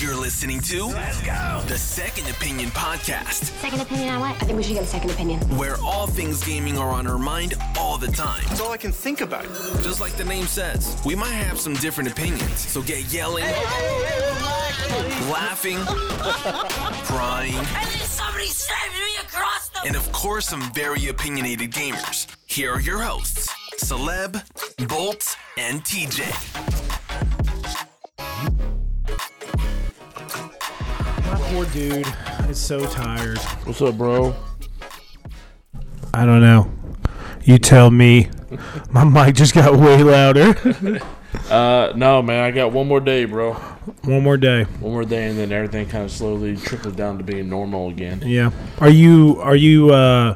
You're listening to Let's Go, the Second Opinion Podcast, Second opinion on what? I think we should get a second opinion. where all things gaming are on our mind all the time. That's all I can think about. Just like the name says, we might have some different opinions, so get yelling, laughing, crying, And then somebody stabbed me across the and of course, some very opinionated gamers. Here are your hosts, Celeb, Bolt, and TJ. Poor dude is so tired. What's up, bro? I don't know. You tell me. My mic just got way louder. Uh, no, man, I got one more day, bro. One more day. One more day, and then everything kind of slowly trickles down to being normal again. Yeah. Are you are you uh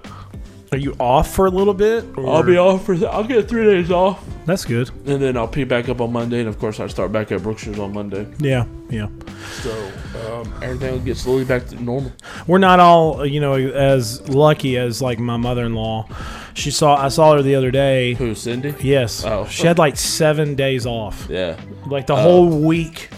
are you off for a little bit? I'll be off for. I'll get three days off, That's good. and then I'll pick back up on Monday, and of course I start back at Brookshire's on Monday. Yeah. Yeah. So um, everything will get slowly back to normal. We're not all, you know, as lucky as like my mother-in-law. She saw I saw her the other day. Who, Cindy? Yes. Oh. She had like 7 days off. Yeah. Like the whole week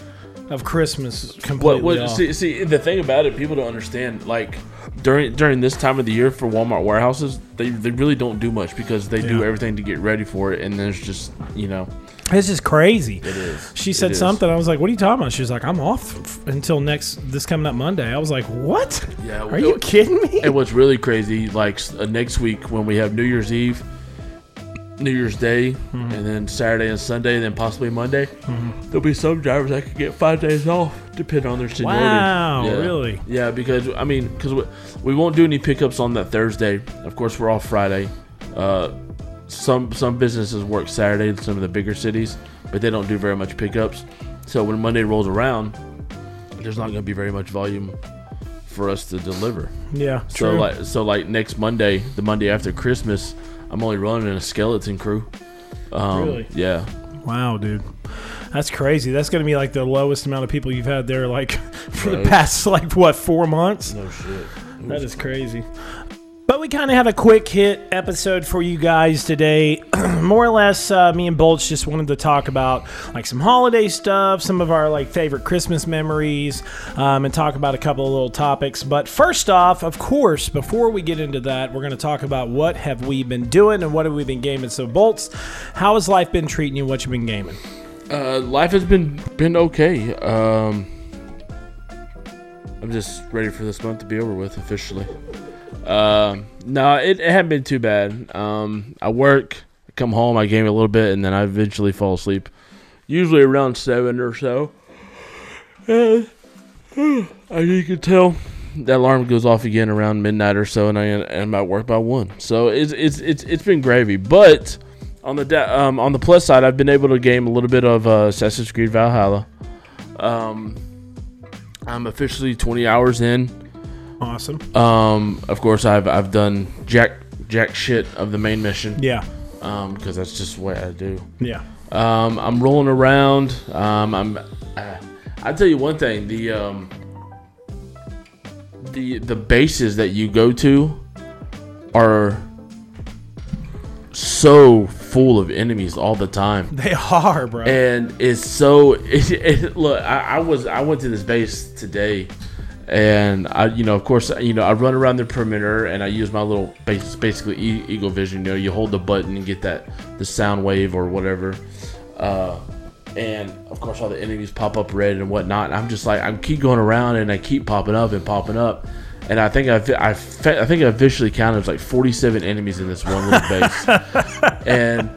of Christmas completely What? What? off. See, see, the thing about it, people don't understand. Like during during this time of the year for Walmart warehouses, they they really don't do much because they do everything to get ready for it, and there's just you know It's just crazy. it is. She said is. something. I was like, "What are you talking about?" She was like, "I'm off until next this coming up Monday." I was like, "What? Yeah, Are you kidding me?" And what's really crazy, like uh, next week when we have New Year's Eve, New Year's Day, Mm-hmm. and then Saturday and Sunday, and then possibly Monday, there'll be some drivers that could get five days off, depending on their seniority. Wow, Yeah. really? Yeah, because I mean, because we, we won't do any pickups on that Thursday. Of course, we're off Friday. Uh, some some businesses work Saturday in some of the bigger cities, but they don't do very much pickups. So when Monday rolls around, there's not going to be very much volume for us to deliver. yeah, So true. like so like next Monday, the Monday after Christmas, I'm only running in a skeleton crew. Um, Really? Yeah. wow, dude, that's crazy. That's gonna be like the lowest amount of people you've had there, like for the past like what four months. No shit. That is crazy. But we kind of have a quick hit episode for you guys today. More or less, uh, me and Bolts just wanted to talk about like some holiday stuff, some of our like favorite Christmas memories, um, and talk about a couple of little topics. But first off, of course, before we get into that, we're going to talk about what have we been doing and what have we been gaming. So, Bolts, how has life been treating you? What you been gaming? Uh, life has been been okay. Um, I'm just ready for this month to be over with officially. Um, no, it, it hadn't been too bad. Um, I work, come home, I game a little bit, and then I eventually fall asleep. Usually around seven or so. And, as you can tell, the alarm goes off again around midnight or so, and I am at work by one. So it's it's it's it's been gravy. But on the da- um, on the plus side, I've been able to game a little bit of uh, Assassin's Creed Valhalla. Um, I'm officially 20 hours in. Awesome. Um, of course, I've I've done jack jack shit of the main mission. Yeah. Um, because that's just what I do. Yeah. Um, I'm rolling around. Um, I'm. Uh, I tell you one thing: the um, the the bases that you go to are so full of enemies all the time, They are, bro. and it's so. It, it, look, I, I was I went to this base today, and I you know of course you know I run around the perimeter and I use my little base basically eagle vision. You know, you hold the button and get that the sound wave or whatever. Uh, and of course all the enemies pop up red and whatnot. And I'm just like I keep going around and I keep popping up and popping up. And I think I've, I, I think I officially counted like 47 enemies in this one little base. and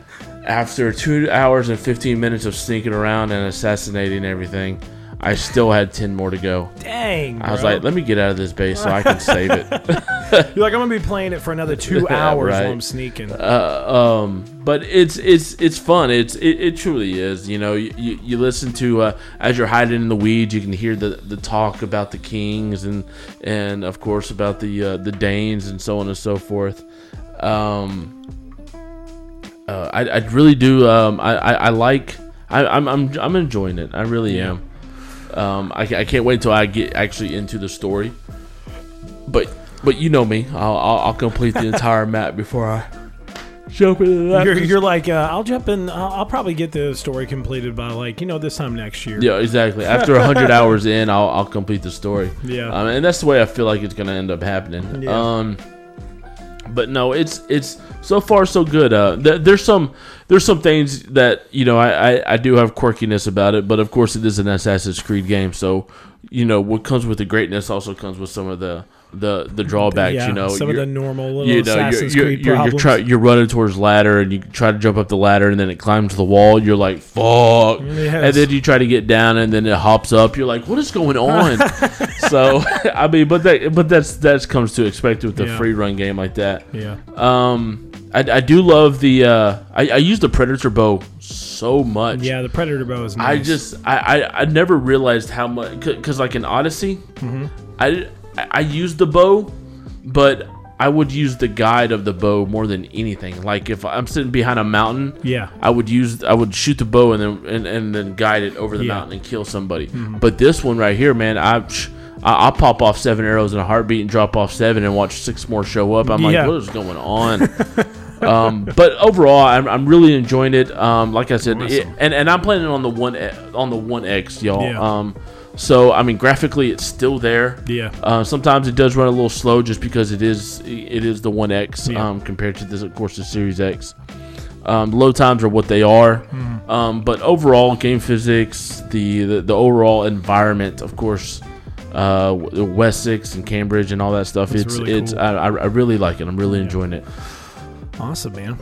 after two hours and 15 minutes of sneaking around and assassinating everything, I still had 10 more to go. Dang. I was bro. like, let me get out of this base so I can save it. You're like, I'm gonna be playing it for another two hours right. while I'm sneaking. uh, um, but it's it's it's fun. It's it, it truly is. You know, you, you, you listen to uh, as you're hiding in the weeds, you can hear the, the talk about the kings and and of course about the uh, the Danes and so on and so forth. Um, uh, I, I really do. Um, I, I, I like. I, I'm, I'm I'm enjoying it. I really am. Um, I, I can't wait until I get actually into the story. But but you know me. I'll I'll, I'll complete the entire map before I jump into that. You're, you're like, uh, I'll jump in. I'll, I'll probably get the story completed by like you know this time next year. yeah, exactly. After hundred hours in, I'll I'll complete the story. Yeah. um, and that's the way I feel like it's gonna end up happening. Yeah. Um, but no, it's it's so far so good. Uh, th- there's some there's some things that you know I, I I do have quirkiness about it, but of course it is an Assassin's Creed game, so you know what comes with the greatness also comes with some of the the the drawbacks. yeah, you know, some of the normal little you know, you're, you're, Creed you're, you're, try, you're running towards ladder and you try to jump up the ladder and then it climbs the wall. You're like, fuck. Yes. And then you try to get down and then it hops up. You're like, what is going on? so, I mean, but that, but that's, that comes to expect with a Yeah. free run game like that. yeah, Um, I, I do love the, uh, I, I use the Predator bow so much. yeah. The Predator bow is. Nice. I just I, I I never realized how much because like in Odyssey, Mm-hmm. I I use the bow, but I would use the guide of the bow more than anything. Like if I'm sitting behind a mountain, Yeah. I would use I would shoot the bow and then and, and then guide it over the Yeah. mountain and kill somebody. But this one right here, man, I. I- I'll pop off seven arrows in a heartbeat and drop off seven and watch six more show up. I'm Yeah. like, what is going on? um, but overall, I'm, I'm really enjoying it. Um, like I said, it, and and I'm playing it on the one on the one X, y'all. Yeah. Um, so I mean, graphically, it's still there. Yeah. Uh, sometimes it does run a little slow just because it is it is the one X Yeah. um, compared to this, of course, the Series X. Um, load times are what they are, Hmm. um, but overall game physics, the, the the overall environment, of course, uh, Wessex and Cambridge and all that stuff. It's it's really it's cool. I, I really like it. I'm really enjoying it. awesome, man.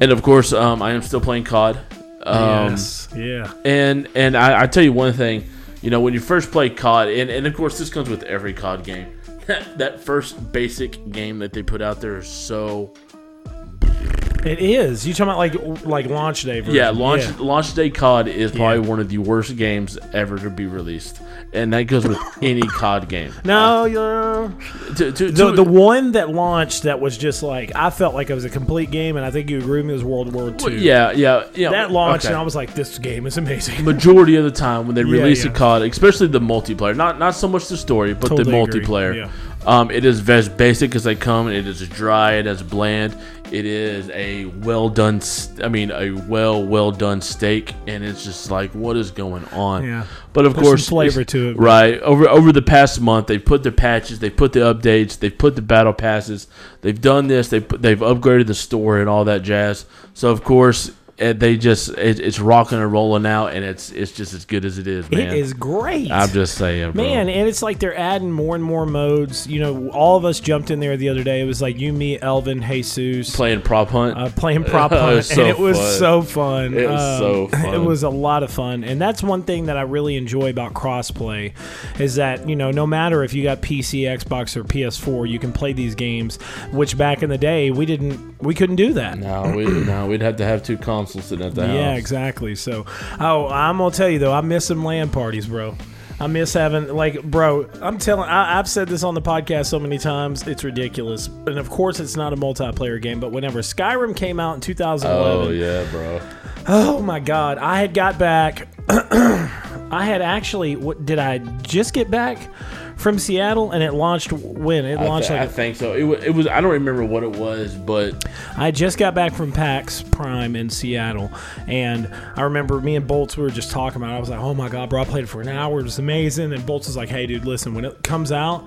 And of course, um, I am still playing COD. Um, yes. Yeah. And and I, I tell you one thing, you know, when you first play COD, and, and of course this comes with every COD game. That, that first basic game that they put out there is so It is. You talking about like like launch day? Version. yeah. Launch Yeah. launch day COD is probably Yeah. one of the worst games ever to be released, and that goes with any COD game. No, you're. To, to, The, to- the one that launched that was just like I felt like it was a complete game, and I think you agree with me. Was World War II. yeah, yeah, yeah. that launched, okay. and I was like, "This game is amazing." majority of the time when they release yeah. a COD, especially the multiplayer, not not so much the story, but the Totally agree. multiplayer. Um, it is as basic as they come. It is dry. It is bland. It is a well done. I mean, a well well done steak, and it's just like, what is going on? Yeah. But of There's course, flavor to it. Right over over the past month, they've put the patches, they've put the updates, they've put the battle passes, they've done this, they they've upgraded the store and all that jazz. So of course, they just it, it's rocking and rolling out, and it's it's just as good as it is, man. It is great. I'm just saying, bro. Man, and it's like they're adding more and more modes. You know, all of us jumped in there the other day. It was like you, me, Elvin, Jesus, playing prop hunt. uh, playing prop It hunt, was so and it was fun. so fun. It was Um, so It was a lot of fun, and that's one thing that I really enjoy about crossplay, is that you know no matter if you got PC, Xbox, or PS4, you can play these games. Which back in the day we didn't, we couldn't do that. no, we no, we'd have to have two consoles sitting at the house. Yeah, exactly. So, oh, I'm gonna tell you though, I miss some land parties, bro. I miss having like, bro. I'm telling. I, I've said this on the podcast so many times. It's ridiculous. And of course, it's not a multiplayer game. But whenever Skyrim came out in 2011, Oh yeah, bro. Oh my god, I had got back. I had actually. What did I just get back from Seattle? And it launched when it I, launched. th- I like think so. It, wa- it was. I don't remember what it was, but I just got back from PAX Prime in Seattle, and I remember me and Bolts we were just talking about. it. I was like, "Oh my god, bro! I played it for an hour. It was amazing." And Bolts was like, "Hey, dude, listen. When it comes out."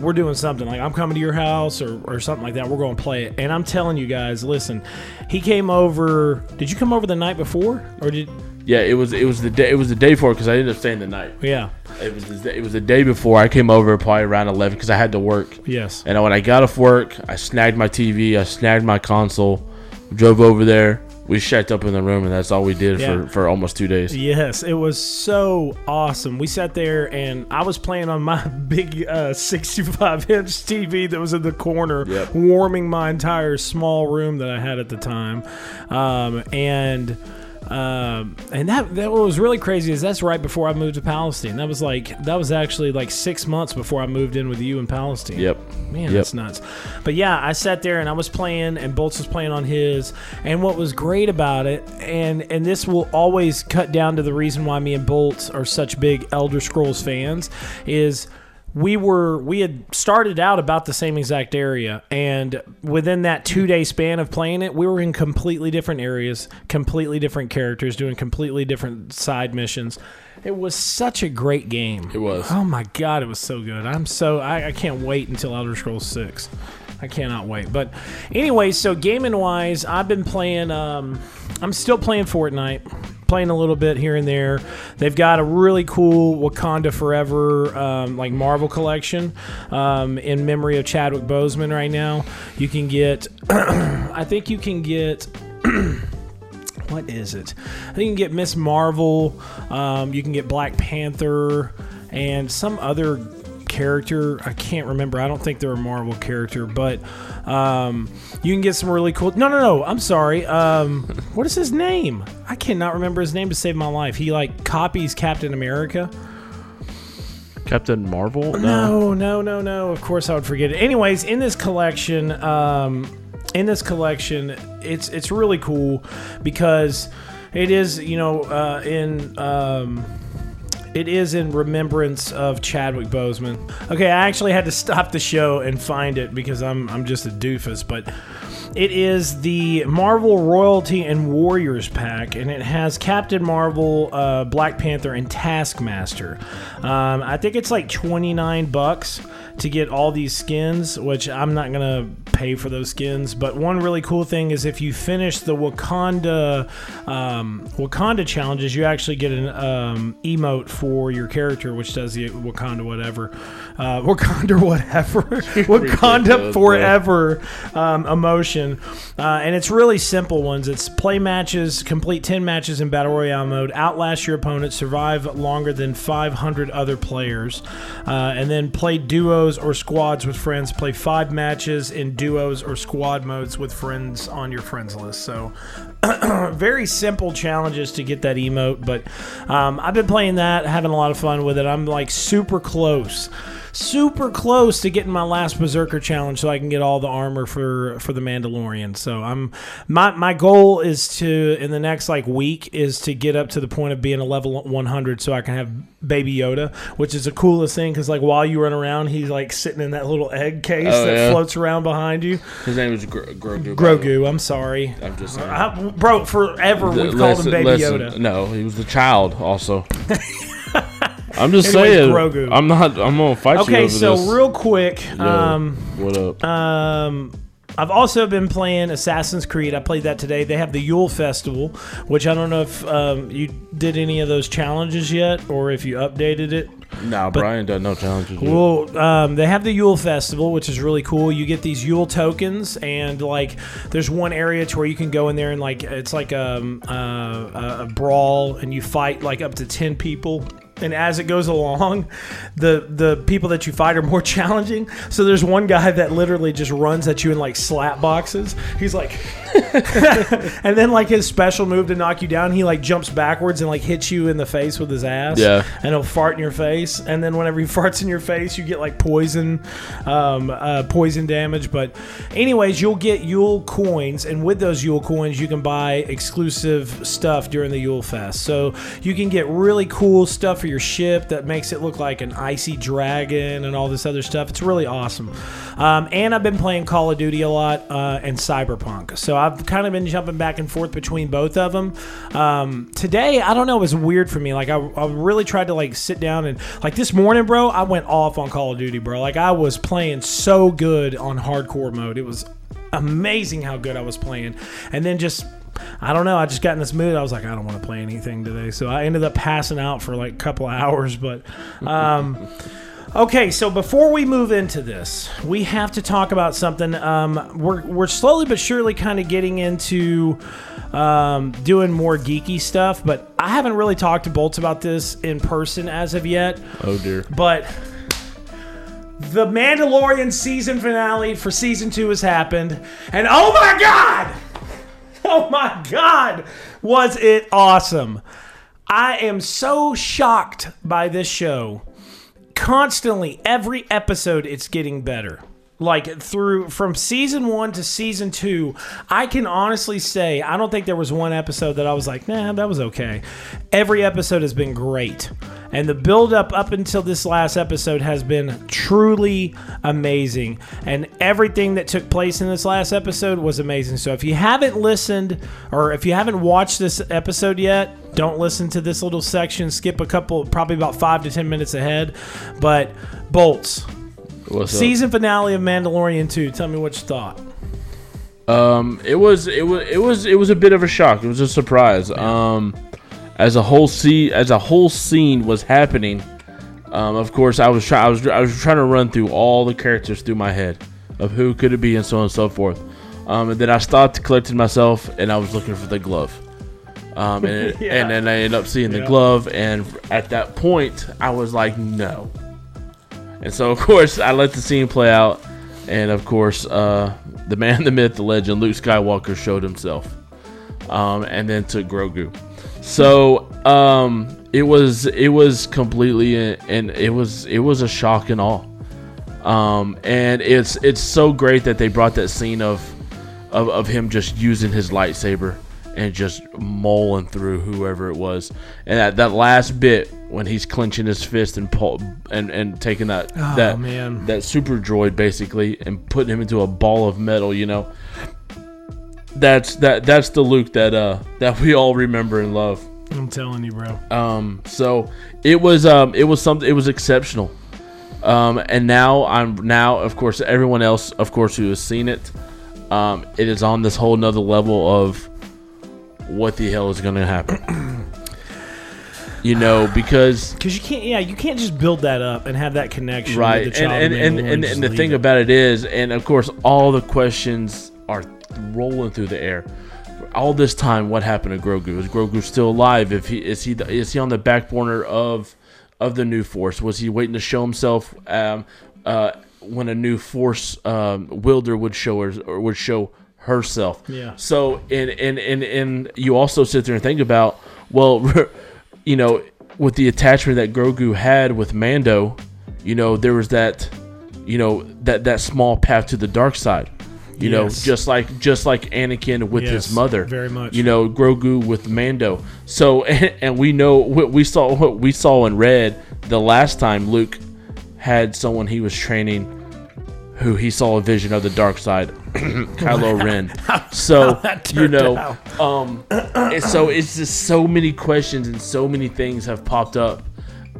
We're doing something like I'm coming to your house or, or something like that. We're going to play it, and I'm telling you guys, listen. He came over. Did you come over the night before, or did? Yeah, it was. It was the day. It was the day before because I ended up staying the night. Yeah. It was. the- It was the day before I came over, probably around eleven, because I had to work. Yes. And when I got off work, I snagged my TV, I snagged my console, drove over there. We shacked up in the room, and that's all we did Yeah. for, for almost two days. Yes, it was so awesome. We sat there and I was playing on my big uh, 65 inch TV that was in the corner, Yep. warming my entire small room that I had at the time. Um, and um, and that that what was really crazy is that's right before I moved to Palestine. That was like that was actually like six months before I moved in with you in Palestine. Yep. Man, Yep. that's nuts. But yeah, I sat there and I was playing, and Bolts was playing on his. And what was great about it, and and this will always cut down to the reason why me and Bolts are such big Elder Scrolls fans, is we were we had started out about the same exact area and within that two day span of playing it we were in completely different areas completely different characters doing completely different side missions. It was such a great game. It was. oh my god it was so good. I'm so i, I can't wait until elder scrolls 6 i cannot wait but anyway so gaming wise i've been playing um i'm still playing fortnite playing a little bit here and there. They've got a really cool Wakanda Forever um, like Marvel collection um, in memory of Chadwick Boseman right now. You can get, I think you can get. what is it? I think you can get Miss Marvel. Um, you can get Black Panther and some other character. I can't remember. I don't think they're a Marvel character, but um, you can get some really cool. No, no, no. I'm sorry. Um, what is his name? I cannot remember his name to save my life. He like copies Captain America. Captain Marvel? No, no, no, no. Of course, I would forget it. Anyways, in this collection, um, in this collection, it's it's really cool because it is you know uh, in. Um, it is in remembrance of Chadwick Boseman. Okay, I actually had to stop the show and find it because I'm I'm just a doofus, but it is the Marvel Royalty and Warriors pack, and it has Captain Marvel, uh, Black Panther, and Taskmaster. Um, I think it's like 29 bucks to get all these skins, which I'm not gonna pay for those skins. But one really cool thing is if you finish the Wakanda um, Wakanda challenges, you actually get an um, emote for your character, which does the Wakanda whatever, uh, Wakanda whatever, Wakanda forever um, emotion, uh, and it's really simple ones. It's play matches, complete ten matches in battle royale mode, outlast your opponent, survive longer than 500 other players, uh, and then play duos or squads with friends. Play five matches in duos or squad modes with friends on your friends list. So very simple challenges to get that emote, but um, I've been playing that, having a lot of fun with it. I'm like super close, super close to getting my last Berserker challenge, so I can get all the armor for for the Mandalorian. So I'm my my goal is to in the next like week is to get up to the point of being a level 100, so I can have Baby Yoda, which is the coolest thing because like while you run around, he's like sitting in that little egg case Oh, that yeah. floats around behind you. His name is Gro- Grogu. by the way. Grogu, I'm sorry. I'm just uh, saying. I, bro, forever we've called him Baby listen, Yoda. No, he was a child also. I'm just Anyways, saying. Grogu. I'm not. I'm gonna fight you Okay, so this. real quick, Yo, um, what up? um, I've also been playing Assassin's Creed. I played that today. They have the Yule Festival, which I don't know if um, you did any of those challenges yet, or if you updated it. nah, Brian does no challenges. yet. Well, um, they have the Yule Festival, which is really cool. You get these Yule tokens, and like, there's one area to where you can go in there and like, it's like um, uh, a, a brawl, and you fight like up to ten people. And as it goes along, the the people that you fight are more challenging. So there's one guy that literally just runs at you in like slap boxes. He's like, and then like his special move to knock you down, he like jumps backwards and like hits you in the face with his ass. Yeah. And he'll fart in your face, and then whenever he farts in your face, you get like poison, um, uh, poison damage. But anyways, you'll get Yule coins, and with those Yule coins, you can buy exclusive stuff during the Yule Fest. So you can get really cool stuff for your ship that makes it look like an icy dragon and all this other stuff. It's really awesome. Um, and I've been playing Call of Duty a lot uh, and Cyberpunk. So I've kind of been jumping back and forth between both of them. Um, today, I don't know, it was weird for me. Like I, I really tried to like sit down and like this morning, bro, I went off on Call of Duty, bro. Like I was playing so good on hardcore mode. It was amazing how good I was playing. And then just I don't know. I just got in this mood. I was like, I don't want to play anything today. So I ended up passing out for like a couple hours. But um, okay, so before we move into this, we have to talk about something. Um, we're we're slowly but surely kind of getting into um, doing more geeky stuff. But I haven't really talked to Bolts about this in person as of yet. oh dear. But the Mandalorian season finale for season two has happened, and oh my god! Oh my god! Was it awesome? I am so shocked by this show. Constantly, every episode, it's getting better. Like through from season one to season two, I can honestly say I don't think there was one episode that I was like, nah, that was okay. Every episode has been great. And the build up up until this last episode has been truly amazing. And everything that took place in this last episode was amazing. So if you haven't listened or if you haven't watched this episode yet, don't listen to this little section. Skip a couple, probably about five to 10 minutes ahead. But Bolts, What's up? season finale of Mandalorian 2. Tell me what you thought. Um, it was it was it was it was a bit of a shock. It was a surprise. Um, as a whole scene as a whole scene was happening. Um, of course, I was trying I was I was trying to run through all the characters through my head of who could it be and so on and so forth. Um, and then I stopped, collected myself, and I was looking for the glove. Um, and, Yeah. and then I ended up seeing the Yeah. glove, and at that point, I was like, no. And so, of course, I let the scene play out, and of course, uh, the man, the myth, the legend, Luke Skywalker showed himself, um, and then took Grogu. So um, it was it was completely and it was it was a shock and awe. Um, and it's it's so great that they brought that scene of, of of him just using his lightsaber and just mauling through whoever it was. And that, that last bit when he's clenching his fist and pull, and and taking that that Oh, man. that super droid basically and putting him into a ball of metal, you know. That's that that's the Luke that uh that we all remember and love. I'm telling you, bro. Um, so it was um, it was something it was exceptional. Um, and now I'm now of course everyone else of course who has seen it, um, it is on this whole nother level of what the hell is going to happen. you know because Because you can't, yeah, you can't just build that up and have that connection. right with the and and, of and, and, and the thing it. about it is and of course all the questions are rolling through the air all this time what happened to grogu is grogu still alive if he is he the, is he on the back burner of of the new force was he waiting to show himself um uh when a new force um wielder would show her or would show herself Yeah. so and and and and you also sit there and think about well you know with the attachment that Grogu had with Mando you know there was that you know that that small path to the dark side you know just like just like Anakin with Yes, his mother very much. you know Grogu with Mando so and, and we know what we saw what we saw and read the last time Luke had someone he was training who he saw a vision of the dark side Kylo Ren so you know um so it's just so many questions and so many things have popped up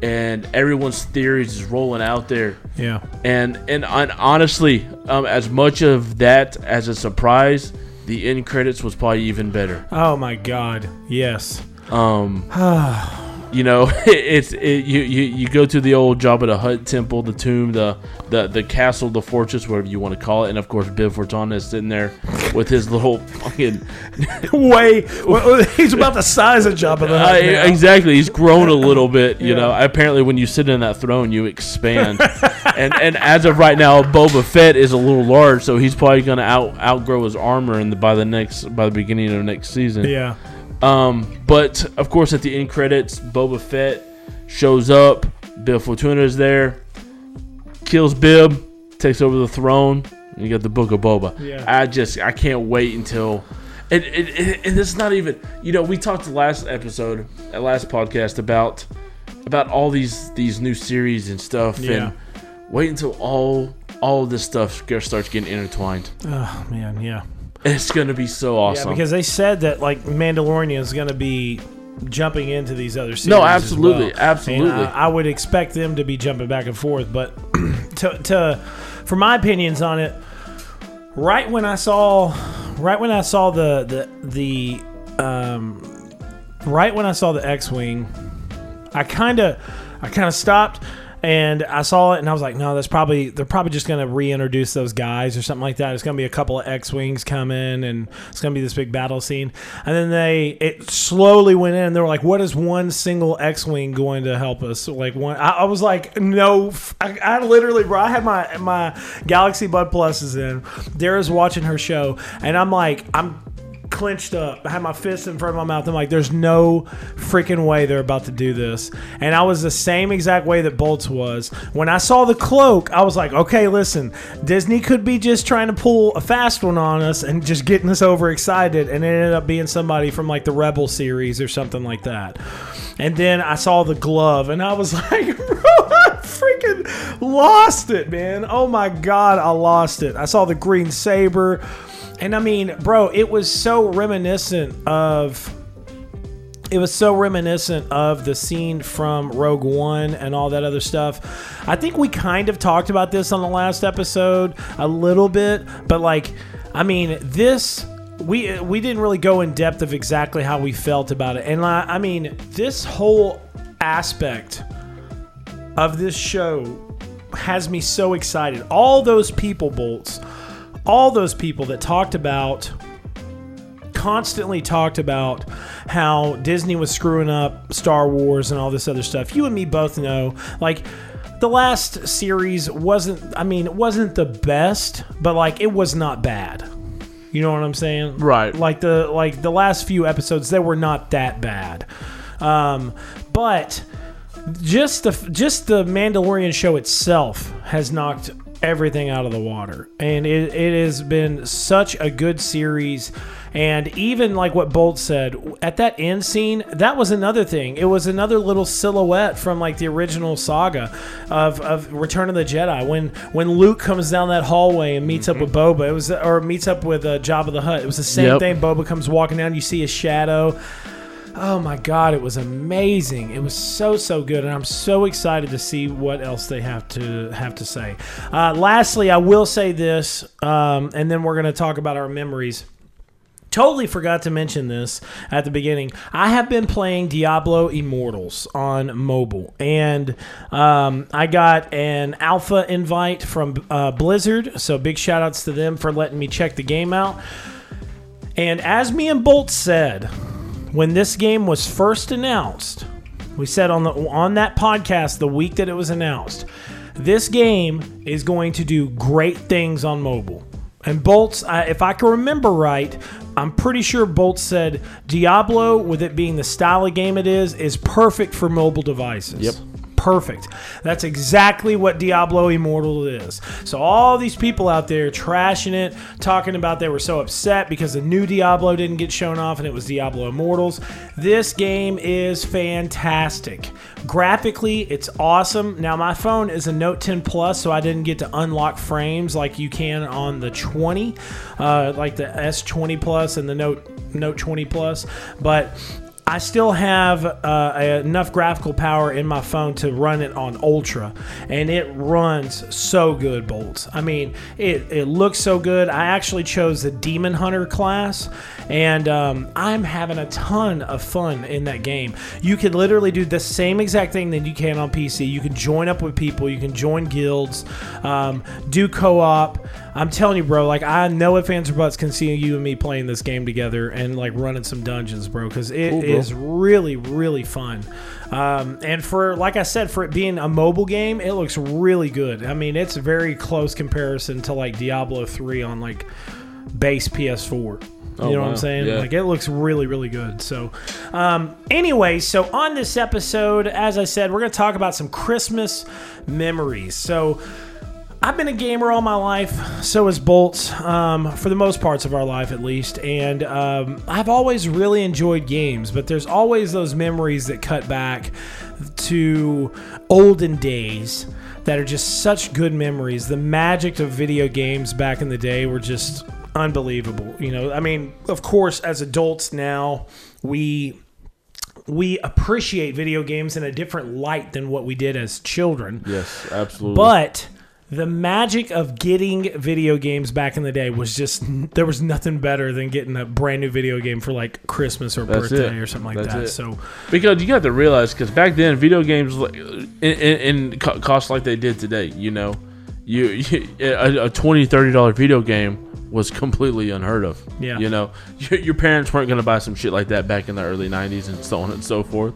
and everyone's theories is rolling out there Yeah. and and, and honestly um, as much of that as a surprise the end credits was probably even better Oh my God. Yes. um you know it's it, you, you you go to the old Jabba the Hutt temple the tomb the the the castle the fortress whatever you want to call it and of course Bib Fortuna is sitting there with his little fucking Way. well, he's about the size of Jabba the Hutt. Uh, exactly. He's grown a little bit, you know. Apparently, when you sit in that throne, you expand. and and as of right now, Boba Fett is a little large, so he's probably going to out outgrow his armor in the, by the next by the beginning of next season. Yeah. Um, but of course, at the end credits, Boba Fett shows up. Bib Fortuna is there, kills Bib, takes over the throne, and you got the Book of Boba. Yeah. I just I can't wait until. And, and, and it's not even you know we talked last episode, uh, last podcast about about all these these new series and stuff, Yeah. and wait until all all of this stuff starts getting intertwined. Oh man. Yeah. It's gonna be so awesome. Yeah. Because they said that like Mandalorian is going to be jumping into these other series. No, absolutely, well. absolutely. And I, I would expect them to be jumping back and forth, but to, to for my opinions on it, right when I saw, right when I saw the the the um, right when I saw the X-wing, I kind of I kind of stopped and I saw it and I was like, no, that's probably they're probably just to reintroduce those guys or something like that. It's to be a couple of X-wings coming and it's to be this big battle scene. And then they it slowly went in they were like, what is one single X-wing going to help us? Like one I, I was like, no, I, I literally bro, I had my my Galaxy Bud Pluses in. Dara's watching her show and I'm like, I'm clenched up. I had my fist in front of my mouth. I'm like, there's no freaking way they're about to do this. And I was the same exact way that Bolts was. When I saw the cloak, I was like, okay, listen, Disney could be just trying to pull a fast one on us and just getting us overexcited. And it ended up being somebody from like the Rebel series or something like that. And then I saw the glove and I was like, freaking lost it, man. Oh my God, I lost it. I saw the green saber. And I mean, bro, it was so reminiscent of it was so reminiscent of the scene from Rogue One and all that other stuff. I think we kind of talked about this on the last episode a little bit, but like, I mean, this we we didn't really go in depth of exactly how we felt about it, and I, I mean, this whole aspect of this show has me so excited. All those people, bolts, all those people that talked about constantly talked about how Disney was screwing up Star Wars and all this other stuff. You and me both know, like, the last series wasn't, I mean, it wasn't the best, but like, it was not bad. You know what I'm saying? Right. Like the like the last few episodes, they were not that bad. Um, but just the just the Mandalorian show itself has knocked everything out of the water, and it, it has been such a good series. And even like what Bolt said at that end scene, that was another thing. It was another little silhouette from like the original saga of, of Return of the Jedi. When when Luke comes down that hallway and meets up with Boba, it was or meets up with uh, Jabba the Hutt. It was the same Yep. thing. Boba comes walking down, you see a shadow. Oh my god, it was amazing. It was so so good, and I'm so excited to see what else they have to have to say. Uh, lastly, I will say this, um, and then we're gonna talk about our memories. Totally forgot to mention this at the beginning. I have been playing Diablo Immortals on mobile, and um, I got an alpha invite from uh, Blizzard. So big shout outs to them for letting me check the game out. And as me and Bolt said, when this game was first announced, we said on the on that podcast the week that it was announced, this game is going to do great things on mobile. And Bolts, I, if I can remember right, I'm pretty sure Bolts said Diablo, with it being the style of game it is, is perfect for mobile devices. Yep. Perfect. That's exactly what Diablo Immortal is. So all these people out there trashing it, talking about they were so upset because the new Diablo didn't get shown off and it was Diablo Immortals. This game is fantastic. Graphically, it's awesome. Now my phone is a Note 10 Plus, so I didn't get to unlock frames like you can on the 20, uh, like the S20 Plus and the Note Note 20 Plus, but I still have uh, enough graphical power in my phone to run it on ultra, and it runs so good. Bolts. I mean, it it looks so good. I actually chose the Demon Hunter class, and um, I'm having a ton of fun in that game. You can literally do the same exact thing that you can on PC. You can join up with people. You can join guilds, um, do co-op. I'm telling you, bro. Like I know if fans or butts can see you and me playing this game together and like running some dungeons, bro. Because it is Cool, bro. really, really fun. Um, and for like I said, for it being a mobile game, it looks really good. I mean, it's very close comparison to like Diablo 3 on like base PS4. Oh, you know what. I'm saying? Yeah. Like it looks really, really good. So, um, anyway, so on this episode, as I said, we're gonna talk about some Christmas memories. So, I've been a gamer all my life. So has Bolts, um, for the most parts of our life at least. And um, I've always really enjoyed games, but there's always those memories that cut back to olden days that are just such good memories. The magic of video games back in the day were just unbelievable. You know, I mean, of course, as adults now, we we appreciate video games in a different light than what we did as children. Yes, absolutely. But the magic of getting video games back in the day was just there was nothing better than getting a brand new video game for like Christmas or That's birthday it. or something like That's that. it. So Because you got to realize, because back then video games like, in, in, in cost like they did today, you know, you, you a, a 20 30 dollar video game was completely unheard of. Yeah. you know, your, your parents weren't going to buy some shit like that back in the early 90s and so on and so forth.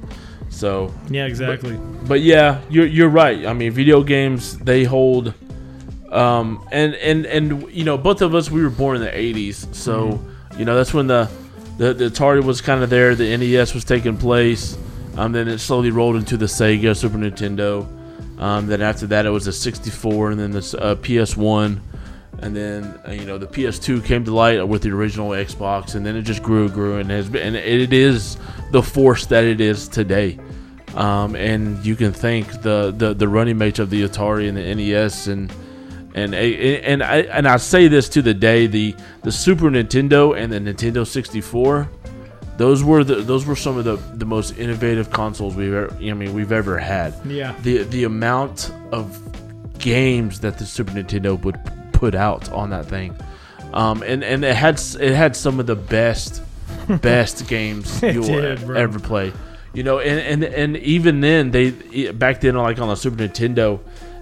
So, yeah, exactly. but yeah, you're you're right. I mean, video games they hold, um, and and and you know, both of us we were born in the '80s, so you know that's when the the the Atari was kind of there. The NES was taking place. Um, then it slowly rolled into the Sega, Super Nintendo. Um, then after that, it was the 64, and then the uh, PS1, and then uh, you know the PS2 came to light with the original Xbox, and then it just grew, grew, and has been, and it is the force that it is today. Um, and you can thank the, the the running mates of the Atari and the NES and and and I and I say this to the day the the Super Nintendo and the Nintendo 64 those were the those were some of the, the most innovative consoles we've ever I mean we've ever had. Yeah. The the amount of games that the Super Nintendo would put out on that thing. Um, and, and it had it had some of the best best games you'll did, ever play. You know, and, and and even then they back then like on the Super Nintendo,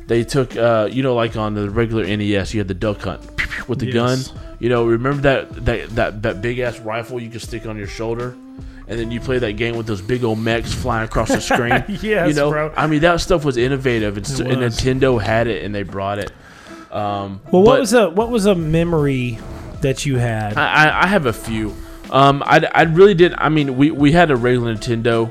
they took uh, you know like on the regular NES you had the duck hunt with the Yes. gun. You know, remember that that that, that big ass rifle you could stick on your shoulder, and then you play that game with those big old mechs flying across the screen. Yes, you know, bro. I mean that stuff was innovative, and, so- and was. Nintendo had it and they brought it. Um, Well, what was a what was a memory that you had? I, I- I have a few. Um, I, I really did. I mean, we, we had a regular Nintendo,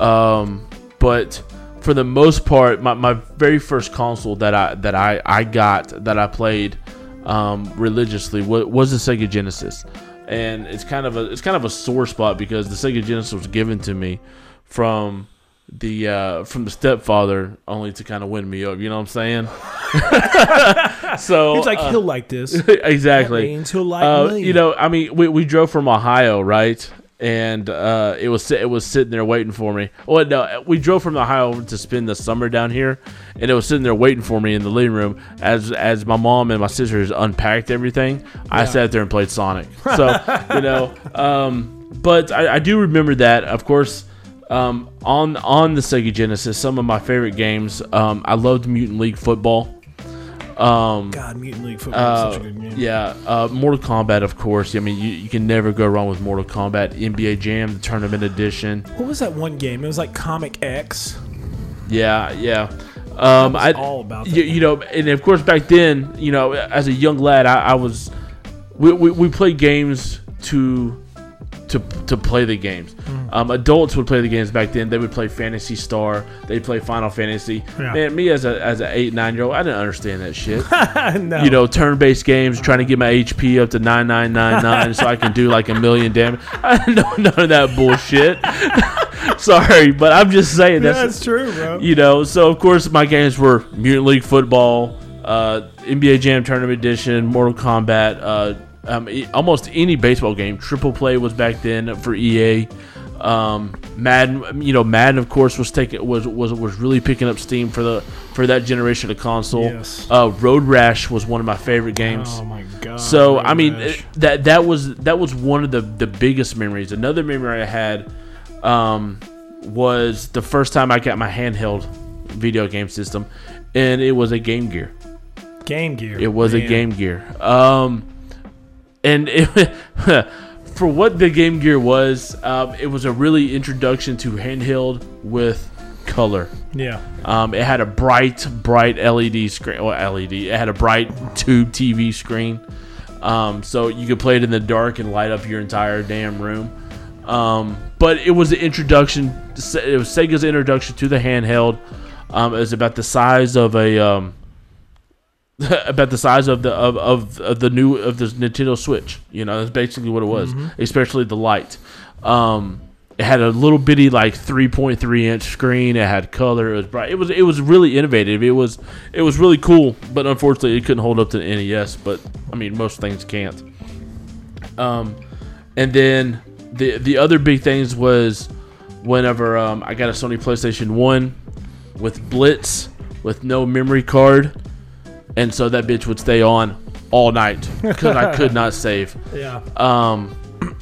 um, but for the most part, my, my very first console that I that I, I got that I played um, religiously was, was the Sega Genesis, and it's kind of a it's kind of a sore spot because the Sega Genesis was given to me from the uh, from the stepfather only to kind of win me over. You know what I'm saying? so He's like uh, he'll like this. exactly. He'll like Uh, you know, I mean, we, we drove from Ohio, right? And uh, it was it was sitting there waiting for me. Well, no, we drove from Ohio to spend the summer down here, and it was sitting there waiting for me in the living room as as my mom and my sisters unpacked everything. I sat there and played Sonic. So you know, um, but I, I do remember that. Of course, um, on on the Sega Genesis, some of my favorite games. Um, I loved Mutant League Football. Um, God, Mutant League Football is uh, such a good game. yeah, uh, Mortal Kombat, of course. I mean, you, you can never go wrong with Mortal Kombat. NBA Jam, the Tournament Edition. What was that one game? It was like Comic X. Yeah, yeah. Um, was I all about that you, you know, and of course back then, you know, as a young lad, I, I was we, we, we played games to to to play the games. Hmm. Um, adults would play the games back then. They would play Phantasy Star. They'd play Final Fantasy. Yeah. Man, me as a as an eight nine year old, I didn't understand that shit. no. you know, turn-based games, trying to get my HP up to 9999 so I can do like a million damage. I don't know none of that bullshit. Sorry, but I'm just saying Yeah, that's, that's true, bro. you know. So of course my games were Mutant League Football, uh, NBA Jam Tournament Edition, Mortal Kombat, uh, um, almost any baseball game. Triple Play was back then for EA. Um, Madden, you know, Madden of course was taking was was was really picking up steam for the for that generation of console. Yes. Uh, Road Rash was one of my favorite games. Oh my god. So Road I mean it- that that was that was one of the the biggest memories. Another memory I had um, was the first time I got my handheld video game system, and it was a Game Gear. Game Gear. It was a. Game Gear. Um, and it, for what the Game Gear was, um, it was a really introduction to handheld with color. Yeah. Um, it had a bright, bright LED screen. Well, LED. It had a bright tube TV screen, um, so you could play it in the dark and light up your entire damn room. Um, but it was the introduction. It was Sega's introduction to the handheld. Um, it was about the size of a um, about the size of the of, of, of the new of the Nintendo Switch. You know, that's basically what it was. Especially the light. Um, it had a little bitty like 3.3 inch screen. It had color. It was bright. It was it was really innovative. It was it was really cool. But unfortunately, it couldn't hold up to the NES. But I mean, most things can't. Um, and then the the other big things was whenever um, I got a Sony PlayStation One with Blitz with no memory card, and so that bitch would stay on all night because I could not save. Yeah. Um,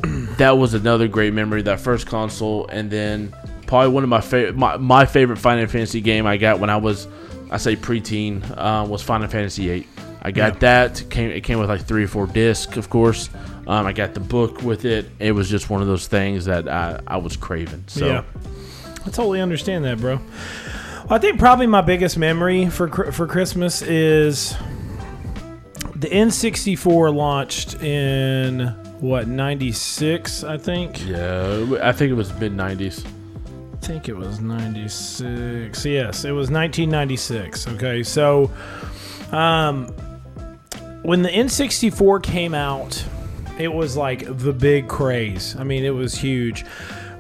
that was another great memory. That first console, and then probably one of my favorite my, my favorite Final Fantasy game I got when I was I say preteen uh, was Final Fantasy VIII. I got that. Came it came with like three or four discs, of course. Um, I got the book with it. It was just one of those things that I, I was craving. So Yeah. I totally understand that, bro. I think probably my biggest memory for for Christmas is the N64 launched in what 96, I think. Yeah, I think it was mid '90s. I think it was 96. Yes, it was 1996. Okay, so um, when the N64 came out, it was like the big craze. I mean, it was huge.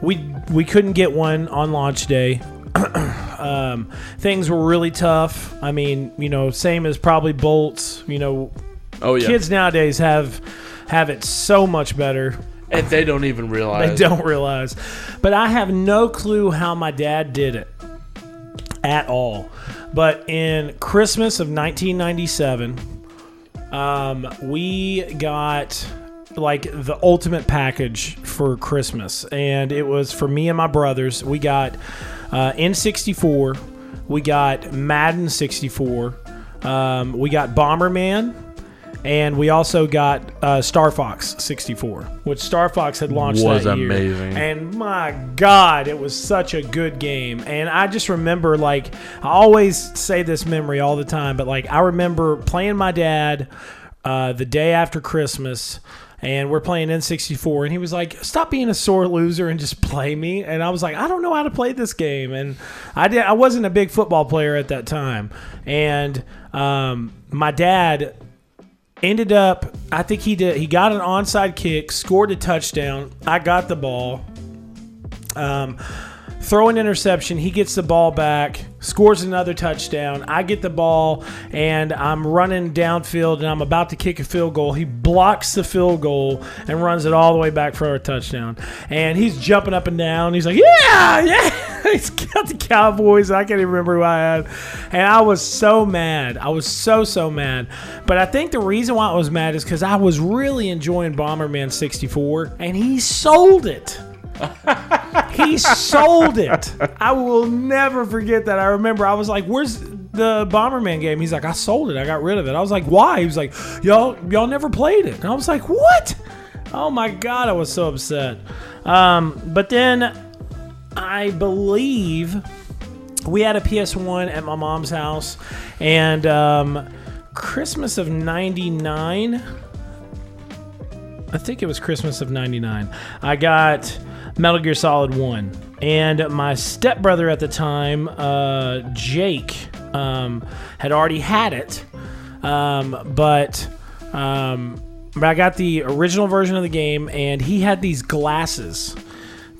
We we couldn't get one on launch day. um, things were really tough. I mean, you know, same as probably bolts. You know, Oh yeah, kids nowadays have have it so much better. and they don't even realize. They don't realize. But I have no clue how my dad did it at all. But in Christmas of 1997, um, we got like the ultimate package for Christmas. And it was for me and my brothers. We got uh, N64, we got Madden 64, um, we got Bomberman. And we also got uh, Star Fox 64, which Star Fox had launched Was that year. amazing. And my God, it was such a good game. And I just remember, like, I always say this memory all the time, but like, I remember playing my dad uh, the day after Christmas. And we're playing N64, and he was like, "Stop being a sore loser and just play me." And I was like, "I don't know how to play this game." And I did. I wasn't a big football player at that time, and um, my dad ended up I think he did he got an onside kick, scored a touchdown. I got the ball. Um throw an interception, he gets the ball back, scores another touchdown. I get the ball and I'm running downfield and I'm about to kick a field goal. He blocks the field goal and runs it all the way back for a touchdown. And he's jumping up and down. He's like, "Yeah, yeah." he's got the Cowboys. I can't even remember who I had. And I was so mad. I was so so mad. But I think the reason why I was mad is cuz I was really enjoying Bomberman 64 and he sold it. He sold it. I will never forget that. I remember I was like, "Where's the Bomberman game?" He's like, "I sold it. I got rid of it." I was like, "Why?" He was like, "Y'all, y'all never played it." And I was like, "What?" Oh my god, I was so upset. Um, but then I believe we had a PS1 at my mom's house, and um, Christmas of '99. I think it was Christmas of 99. I got Metal Gear Solid 1. And my stepbrother at the time, uh, Jake, um, had already had it. Um, but, um, but I got the original version of the game, and he had these glasses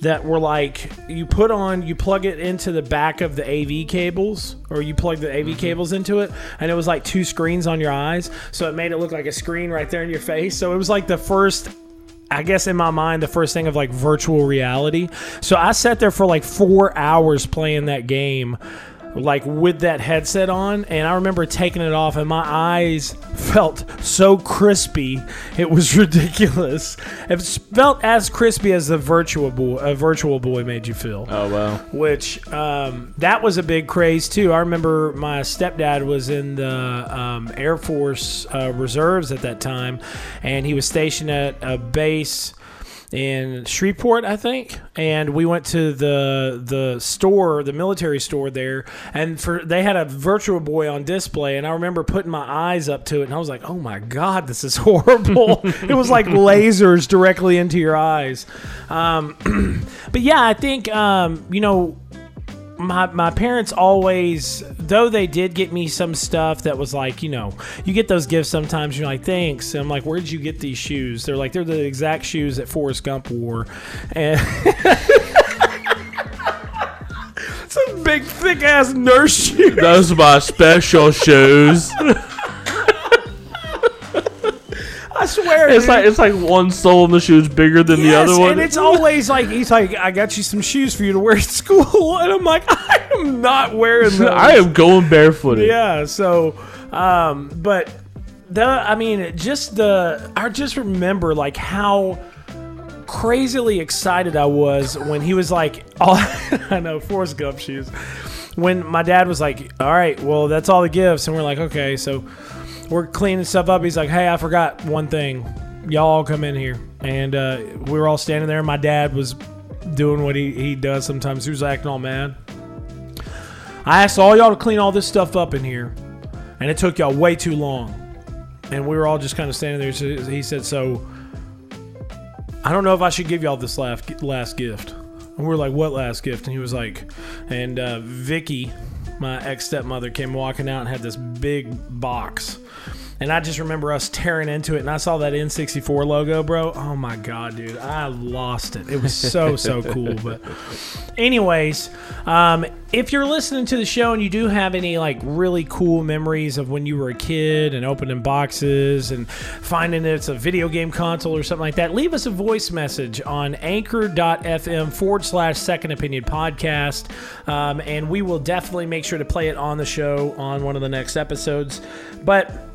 that were like you put on you plug it into the back of the AV cables or you plug the AV cables into it and it was like two screens on your eyes so it made it look like a screen right there in your face so it was like the first I guess in my mind the first thing of like virtual reality. So I sat there for like 4 hours playing that game like with that headset on and I remember taking it off and my eyes felt so crispy it was ridiculous it felt as crispy as the virtual boy a virtual boy made you feel Oh wow. which um, that was a big craze too. I remember my stepdad was in the um, Air Force uh, Reserves at that time, and he was stationed at a base in Shreveport, I think. And we went to the the store, the military store there, and for they had a Virtual Boy on display, and I remember putting my eyes up to it, and I was like, "Oh my god, this is horrible!" it was like lasers directly into your eyes. Um, but yeah, I think um, you know my my parents always though they did get me some stuff that was like you know you get those gifts sometimes you're like thanks. And I'm like where did you get these shoes? They're like they're the exact shoes that Forrest Gump wore. And some big thick ass nurse shoes. Those are my special shoes. swear It's dude. like it's like one sole in the shoe's bigger than the other one. and it's always like he's like I got you some shoes for you to wear at school and I'm like I am not wearing those I am going barefooted. yeah so um but the i mean just the i just remember like how crazily excited i was when he was like all i know forrest gump shoes when my dad was like all right well that's all the gifts and we're like okay so we're cleaning stuff up he's like hey i forgot one thing y'all all come in here and uh, we were all standing there my dad was doing what he, he does sometimes he was acting all mad I asked all y'all to clean all this stuff up in here, and it took y'all way too long. And we were all just kind of standing there. So he said, "So, I don't know if I should give y'all this last last gift. And we're like, what last gift? And he was like, and uh, Vicky, my ex stepmother, came walking out and had this big box. And I just remember us tearing into it, and I saw that N64 logo, bro. Oh my god, dude, I lost it. It was so so cool. But, anyways, um, if you're listening to the show and you do have any like really cool memories of when you were a kid and opening boxes and finding it's a video game console or something like that, leave us a voice message on Anchor.fm forward slash Second Opinion Podcast, um, and we will definitely make sure to play it on the show on one of the next episodes. But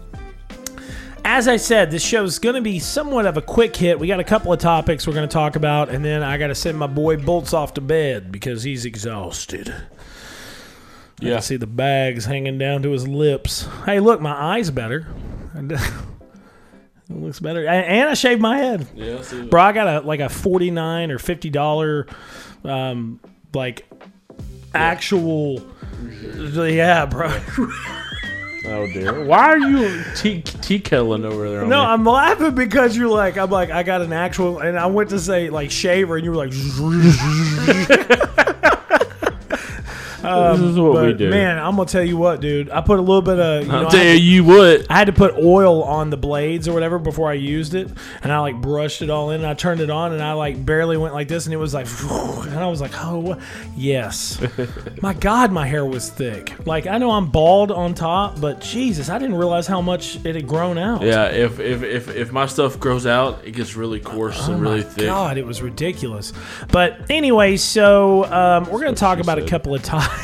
as I said, this show is going to be somewhat of a quick hit. We got a couple of topics we're going to talk about, and then I got to send my boy Bolts off to bed because he's exhausted. Yeah. I see the bags hanging down to his lips. Hey, look, my eye's better. it looks better. And I shaved my head. Yeah, I. Bro, I got a like a forty nine or fifty dollar, um, like actual. Yeah, bro. Oh dear. Why are you tea tea kettling over there? No, me? I'm laughing because you're like, I'm like, I got an actual, and I went to say like shaver, and you were like, this is what we do. man, I'm gonna tell you what, dude. I put a little bit of, you know, I'll I tell had, you what. I had to put oil on the blades or whatever before I used it, and I like brushed it all in, and I turned it on, and I like barely went like this, and it was like, and I was like, oh, yes. my God, my hair was thick. Like I know I'm bald on top, but Jesus, I didn't realize how much it had grown out. Yeah, if, if if if my stuff grows out, it gets really coarse and really Oh my thick. God, it was ridiculous. But anyway, so um, we're to talk about a couple of topics.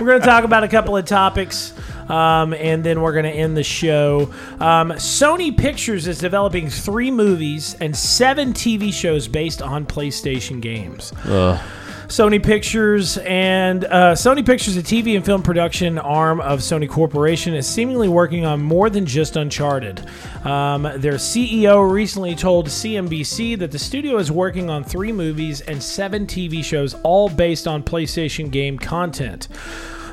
We're going to talk about a couple of topics. Um, and then we're going to end the show. Um, Sony Pictures is developing three movies and seven TV shows based on PlayStation games. Sony Pictures and uh, Sony Pictures, a TV and film production arm of Sony Corporation, is seemingly working on more than just Uncharted. Um, their CEO recently told CNBC that the studio is working on three movies and seven TV shows, all based on PlayStation game content.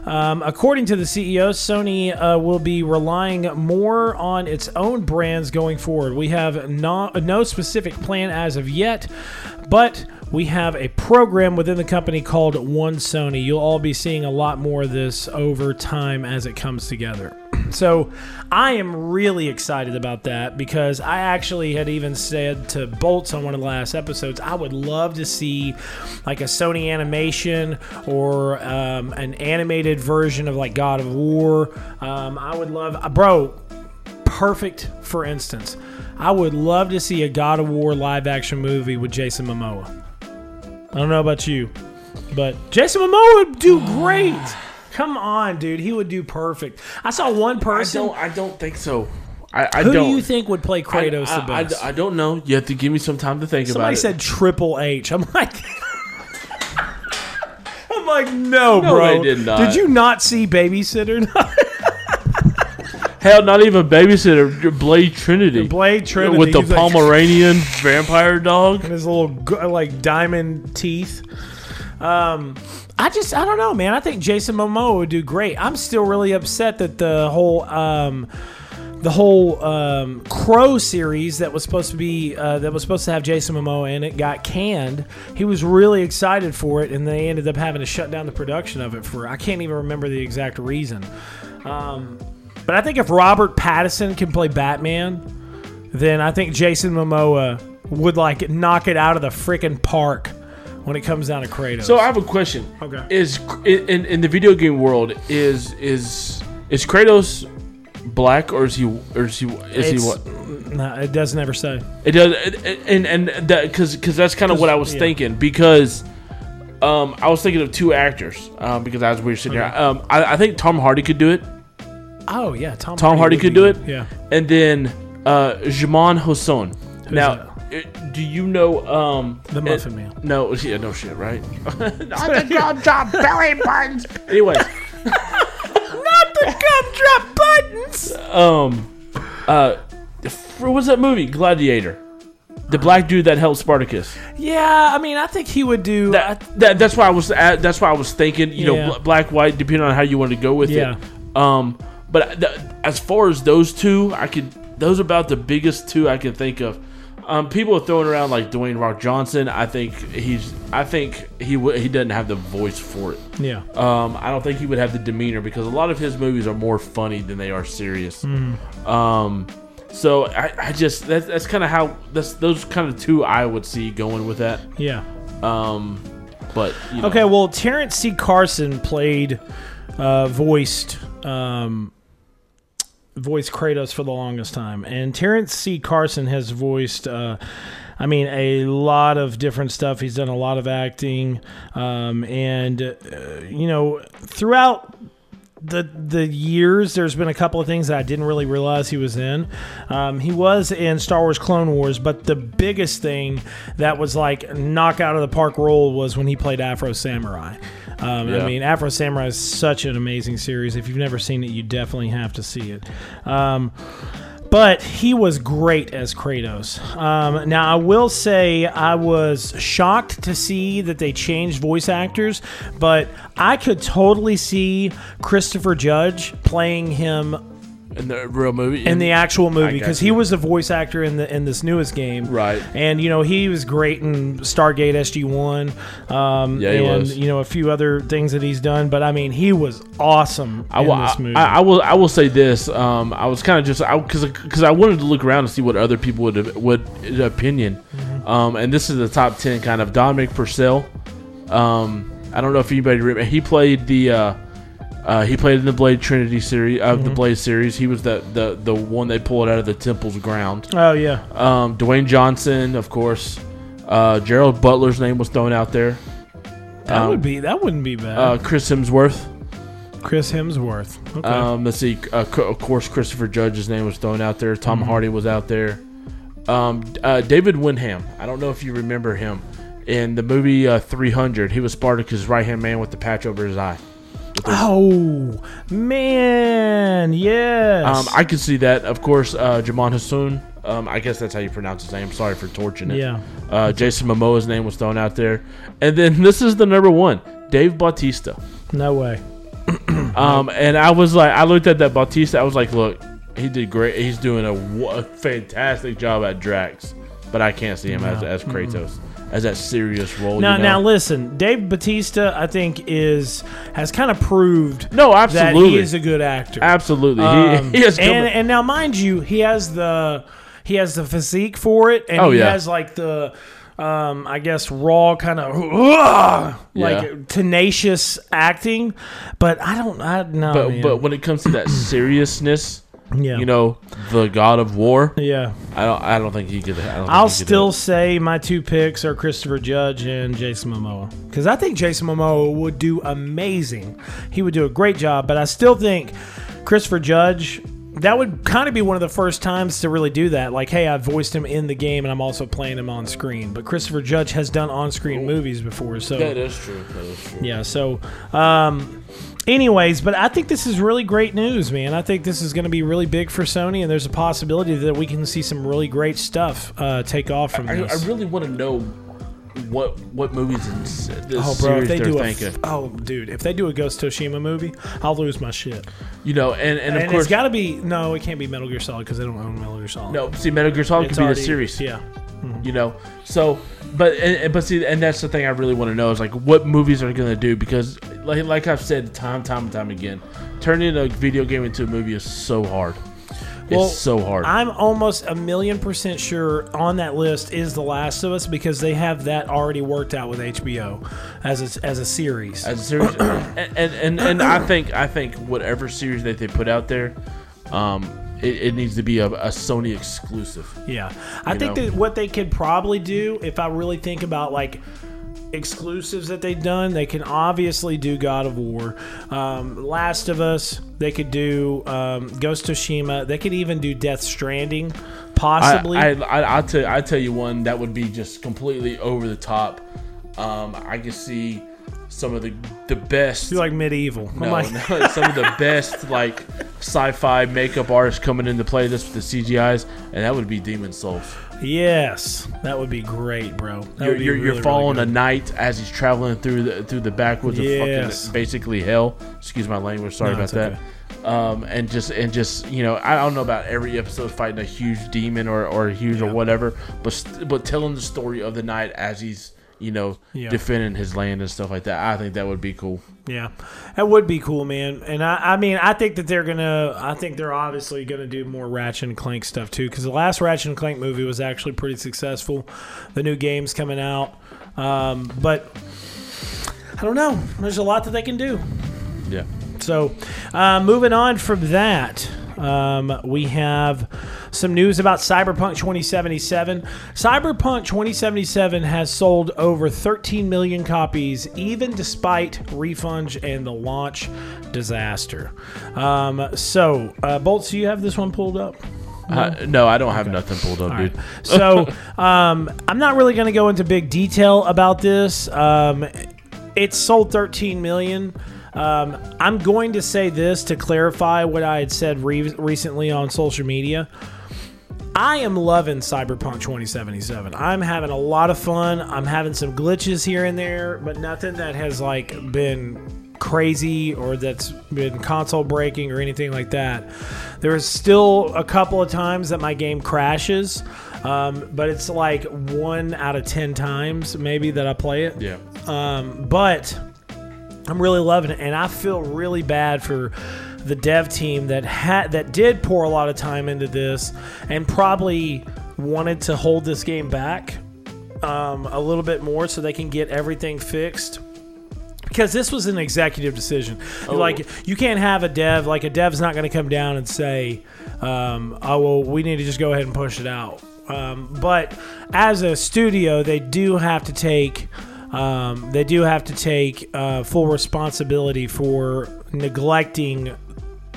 Um, according to the CEO, Sony uh, will be relying more on its own brands going forward. We have no, no specific plan as of yet, but we have a program within the company called One Sony. You'll all be seeing a lot more of this over time as it comes together. So I am really excited about that because I actually had even said to Bolts on one of the last episodes, I would love to see like a Sony animation or um, an animated version of like God of War. Um, I would love, uh, bro, perfect for instance. I would love to see a God of War live action movie with Jason Momoa. I don't know about you, but Jason Momoa would do great. Come on, dude. He would do perfect. I saw one I person. don't. I don't think so. I, I Who don't. do you think would play Kratos I, the best? I, I don't know. You have to give me some time to think Somebody about it. Somebody said. Triple H. I'm like, I'm like, no, No, bro. did not. Did you not see Babysitter? Hell, not even babysitter. Blade Trinity. Blade Trinity with the He's like- Pomeranian vampire dog. and his little like diamond teeth. Um, I just I don't know, man. I think Jason Momoa would do great. I'm still really upset that the whole um, the whole um, Crow series that was supposed to be uh, that was supposed to have Jason Momoa in it got canned. He was really excited for it, and they ended up having to shut down the production of it for I can't even remember the exact reason. Um, but I think if Robert Pattinson can play Batman, then I think Jason Momoa would like knock it out of the freaking park when it comes down to Kratos. So I have a question. Okay. Is in in the video game world is is is Kratos black or is he or is he is It's- he what? no, it doesn't ever say. It does, and and that because because that's kind of what I was yeah. thinking because. Um, I was thinking of two actors um, because as we were sitting here, um, I, I think Tom Hardy could do it, Oh yeah, Tom. Tom Hardy would could be do it? Yeah. and then uh, Jaman Hosson. Now, it- do you know um, The it- Muffin Man. No, yeah, no shit, right? Not the gumdrop belly buttons. Anyways, Not the gumdrop buttons. um, uh, what was that movie? Gladiator. The black dude that helped Spartacus. Yeah, I mean, I think he would do. That, that that's why I was at, that's why I was thinking. You Yeah. know, bl- black white, depending on how you want to go with Yeah. it. Um, but th- as far as those two, I could those are about the biggest two I can think of. Um, people are throwing around like Dwayne Rock Johnson. I think he's. I think he w- he doesn't have the voice for it. Yeah. Um, I don't think he would have the demeanor because a lot of his movies are more funny than they are serious. Um, so I, I just that's that's kind of how that's those kind of two I would see going with that. Yeah. Um, but you know, Okay, well, Terrence C. Carson played, uh, voiced, um, voiced Kratos for the longest time, and Terrence C. Carson has voiced, uh, I mean, a lot of different stuff. He's done a lot of acting, um, and uh, you know, throughout the the years, there's been a couple of things that I didn't really realize he was in. Um, he was in Star Wars Clone Wars, but the biggest thing that was like knock out of the park role was when he played Afro Samurai. Um, I mean, Afro Samurai is such an amazing series. If you've never seen it, you definitely have to see it. Um, but he was great as Kratos. Um, now, I will say I was shocked to see that they changed voice actors, but I could totally see Christopher Judge playing him in the real movie in the actual movie because he was a voice actor in the in this newest game, Right. And you know he was great in Stargate SG One, um, Yeah, he and was. you know a few other things that he's done. But I mean, he was awesome I in will, this movie. I, I will. I will say this. Um, I was kind of just because because I wanted to look around and see what other people would would opinion. Mm-hmm. Um, and this is the top ten kind of Dominic Purcell. Um, I don't know if anybody remember. He played the. Uh, uh, he played in the Blade Trinity series of Mm-hmm. the Blade series. He was the, the the one they pulled out of the temple's ground. oh yeah, Um, Dwayne Johnson, of course. Uh, Gerald Butler's name was thrown out there. that um, would be that wouldn't be bad. Uh, Chris Hemsworth. Chris Hemsworth. Okay. Um, let's see. Uh, of course, Christopher Judge's name was thrown out there. Tom Mm-hmm. Hardy was out there. Um, uh, David Wenham. I don't know if you remember him in the movie uh, 300. He was Spartacus' right hand man with the patch over his eye. Oh man, yes. Um, I could see that. Of course, uh, Jamon Hassoun. Um, I guess that's how you pronounce his name. Sorry for torching it. Yeah. Uh, Jason Momoa's name was thrown out there, and then this is the number one, Dave Bautista. no way. Um, and I was like, I looked at that Bautista. I was like, look, he did great. He's doing a fantastic job at Drax, but I can't see him as, as Kratos as that serious role. Now, you know? now listen, Dave Bautista, I think is has kind of proved no, that absolutely, he is a good actor. absolutely. Um, he, he has and and now, mind you, he has the he has the physique for it, and Oh, he yeah. has like the um, I guess raw kind of like Yeah. tenacious acting. But I don't, I know, but man. but when it comes to that seriousness, yeah, you know, the God of War, yeah. I don't I don't think he could. I don't I'll still say my two picks are Christopher Judge and Jason Momoa because I think Jason Momoa would do amazing. He would do a great job, but I still think Christopher Judge. That would kind of be one of the first times to really do that. Like, hey, I voiced him in the game, and I'm also playing him on screen. But Christopher Judge has done on-screen movies before, so That is true. That is true. yeah. So, um, anyways, but I think this is really great news, man. I think this is going to be really big for Sony, and there's a possibility that we can see some really great stuff uh, take off from I, I really want to know what what movies in this Oh, bro! series If they do a thinking. oh, dude! If they do a Ghost Tsushima movie, I'll lose my shit. you know, and and of And course, it's got to be no, it can't be Metal Gear Solid because they don't own Metal Gear Solid. no. See, Metal Gear Solid It's could be already- the series. Yeah, you know? So but and, and- but see and that's the thing i really want to know is like what movies are going to do because like like i've said time time and time again turning a video game into a movie is so hard. Well, it's so hard. I'm almost a million percent sure on that list is The Last of Us because they have that already worked out with HBO as a, as a series. as a series. And, and and and i think i think whatever series that they put out there um it, it needs to be a, a sony exclusive Yeah, I think know? that what they could probably do, if I really think about like exclusives that they've done, they can obviously do God of War, um, Last of Us. They could do um, Ghost of Tsushima. They could even do Death Stranding, possibly. I, I, I, I'll tell I tell you one that would be just completely over the top. Um, I could see some of the the best do like medieval. No, like, no, some of the best like sci-fi makeup artists coming into play this with the CGI's, and that would be Demon's Souls. Yes, that would be great, bro. That You're, you're, you're really, really following a knight as he's traveling through the through the backwoods Yes. of fucking basically hell. Excuse my language. Sorry No, about that. okay. Um, and just and just you know, I don't know about every episode fighting a huge demon or or huge or whatever, but st- but telling the story of the knight as he's you know Yeah. defending his land and stuff like that. I think that would be cool. Yeah, that would be cool, man. And I, I mean, I think that they're gonna. I think they're obviously gonna do more Ratchet and Clank stuff too, because the last Ratchet and Clank movie was actually pretty successful. The new game's coming out, um, but I don't know. There's a lot that they can do. Yeah. So, uh, moving on from that, um, we have some news about Cyberpunk 2077. Cyberpunk 2077 has sold over 13 million copies, even despite refunds and the launch disaster. Um, so, uh, Bolts, do you have this one pulled up? Uh, no, I don't have nothing pulled up, dude. So um, I'm not really going to go into big detail about this. Um, it sold 13 million. Um, I'm going to say this to clarify what I had said re- recently on social media. I am loving Cyberpunk 2077. I'm having a lot of fun. I'm having some glitches here and there, but nothing that has like been crazy or that's been console breaking or anything like that. There is still a couple of times that my game crashes, um, but it's like one out of 10 times maybe that I play it. Yeah. Um, but I'm really loving it, and I feel really bad for the dev team that had that did pour a lot of time into this and probably wanted to hold this game back um, a little bit more so they can get everything fixed. Because this was an executive decision. Like you can't have a dev like a dev's not going to come down and say, um, "Oh well, we need to just go ahead and push it out." Um, but as a studio, they do have to take um, they do have to take uh, full responsibility for neglecting